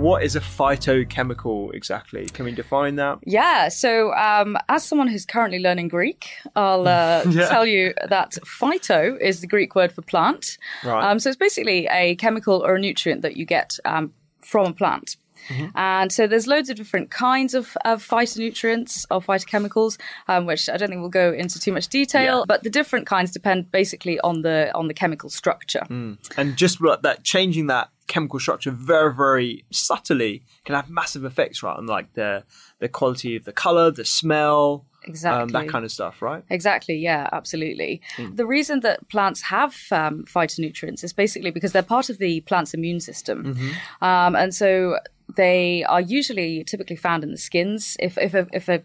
What is a phytochemical exactly? Can we define that? Yeah, so um, as someone who's currently learning Greek, I'll uh, Yeah. tell you that phyto is the Greek word for plant. Right. Um, so it's basically a chemical or a nutrient that you get um, from a plant. Mm-hmm. And so there's loads of different kinds of, of phytonutrients or phytochemicals, um, which I don't think we'll go into too much detail. Yeah. But the different kinds depend basically on the on the chemical structure. Mm. And just like that, changing that chemical structure very, very subtly can have massive effects, right? On like the the quality of the color, the smell, Exactly. um, that kind of stuff, right? Exactly, yeah, absolutely. The reason that plants have um, phytonutrients is basically because they're part of the plant's immune system. Um, and so they are usually typically found in the skins. If, if, a, if a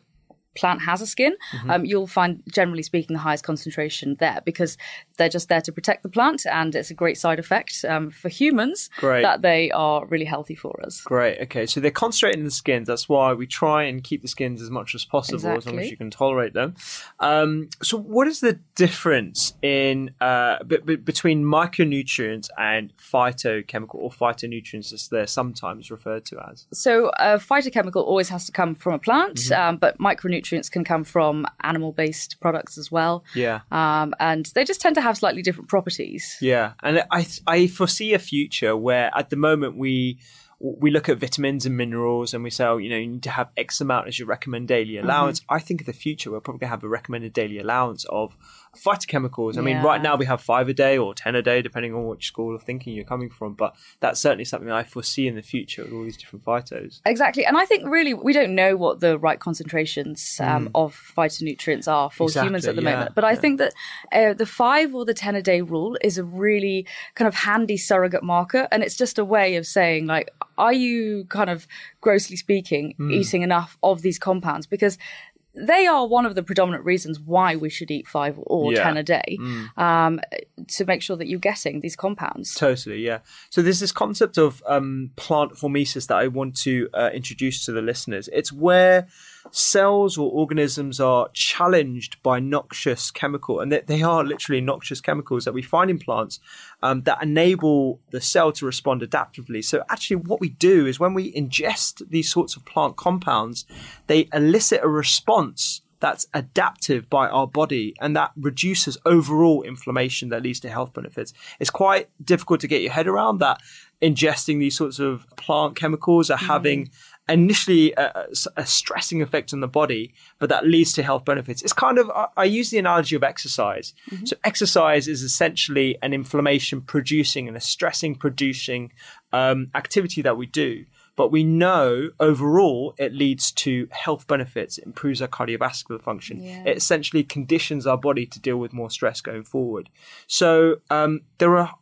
plant has a skin, um, you'll find, generally speaking, the highest concentration there because they're just there to protect the plant and it's a great side effect um, for humans Great. that they are really healthy for us. Great. Okay, so they're concentrated in the skins. That's why we try and keep the skins as much as possible, as long as you can tolerate them. Um, so, what is the difference in uh, b- b- between micronutrients and phytochemical or phytonutrients, as they're sometimes referred to as? So, a phytochemical always has to come from a plant, um, but micronutrients can come from animal based products as well. Yeah. Um, and they just tend to have slightly different properties. Yeah, and I I foresee a future where at the moment we we look at vitamins and minerals and we say, oh, you know, you need to have X amount as your recommended daily allowance. I think in the future we're probably going to have a recommended daily allowance of phytochemicals. I mean, right now we have five a day or ten a day, depending on which school of thinking you're coming from. But that's certainly something I foresee in the future with all these different phytos. Exactly. And I think really we don't know what the right concentrations um, of phytonutrients are for Exactly, humans at the yeah, moment. But I think that uh, the five or the 10 a day rule is a really kind of handy surrogate marker. And it's just a way of saying, like, are you kind of grossly speaking Hmm. eating enough of these compounds? Because they are one of the predominant reasons why we should eat five or Yeah. 10 a day um, to make sure that you're getting these compounds. Totally, yeah. So there's this concept of um, plant hormesis that I want to uh, introduce to the listeners. It's where cells or organisms are challenged by noxious chemical, and they, they are literally noxious chemicals that we find in plants um, that enable the cell to respond adaptively. So actually, what we do is when we ingest these sorts of plant compounds, they elicit a response that's adaptive by our body and that reduces overall inflammation that leads to health benefits. It's quite difficult to get your head around that ingesting these sorts of plant chemicals are having initially a, a- stressing effect on the body, but that leads to health benefits. It's kind of, I, I use the analogy of exercise. So, exercise is essentially an inflammation producing and a stressing producing um, activity that we do. But we know overall it leads to health benefits, it improves our cardiovascular function. It essentially conditions our body to deal with more stress going forward. So um, there are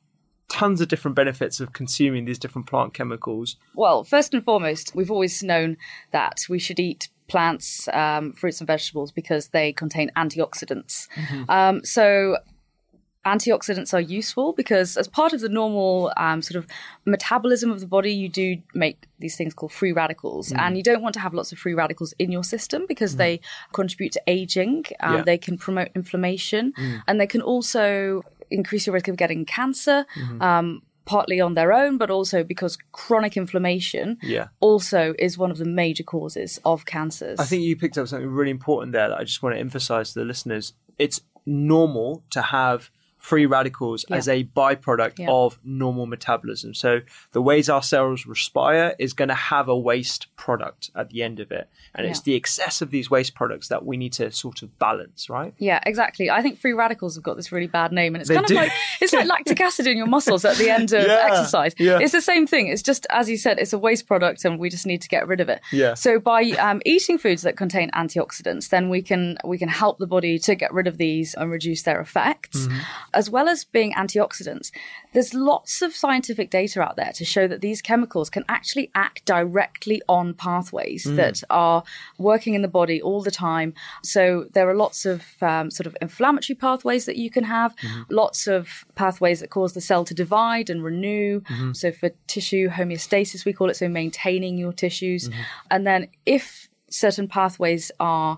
tons of different benefits of consuming these different plant chemicals. Well, first and foremost, we've always known that we should eat plants, um, fruits, and vegetables because they contain antioxidants. Mm-hmm. Um, so antioxidants are useful because as part of the normal um, sort of metabolism of the body you do make these things called free radicals mm. and you don't want to have lots of free radicals in your system because mm. they contribute to aging um, yeah. they can promote inflammation mm. and they can also increase your risk of getting cancer mm-hmm. um, partly on their own, but also because chronic inflammation yeah. also is one of the major causes of cancers. I think you picked up something really important there that I just want to emphasize to the listeners. It's normal to have free radicals yeah. as a byproduct yeah. of normal metabolism. So the ways our cells respire is going to have a waste product at the end of it. And yeah. it's the excess of these waste products that we need to sort of balance, right? Yeah, exactly. I think free radicals have got this really bad name and it's they kind do. of like it's like lactic acid in your muscles at the end of exercise. It's the same thing. It's just as you said, it's a waste product and we just need to get rid of it. Yeah. So by um, eating foods that contain antioxidants, then we can we can help the body to get rid of these and reduce their effects. Mm-hmm as well as being antioxidants, there's lots of scientific data out there to show that these chemicals can actually act directly on pathways mm. that are working in the body all the time. So there are lots of um, sort of inflammatory pathways that you can have, mm-hmm. lots of pathways that cause the cell to divide and renew. Mm-hmm. So for tissue homeostasis, we call it, so maintaining your tissues. Mm-hmm. And then if certain pathways are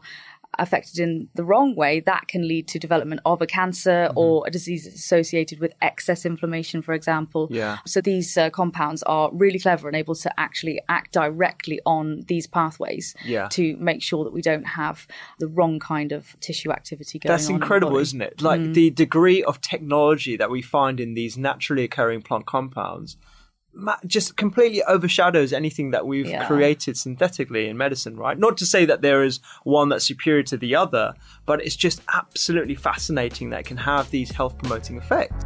affected in the wrong way, that can lead to development of a cancer mm-hmm. or a disease associated with excess inflammation, for example. Yeah. So these uh, compounds are really clever and able to actually act directly on these pathways yeah. to make sure that we don't have the wrong kind of tissue activity going That's on. That's incredible, isn't it? Like mm. the degree of technology that we find in these naturally occurring plant compounds just completely overshadows anything that we've yeah. created synthetically in medicine, right? Not to say that there is one that's superior to the other, but it's just absolutely fascinating that it can have these health promoting effects.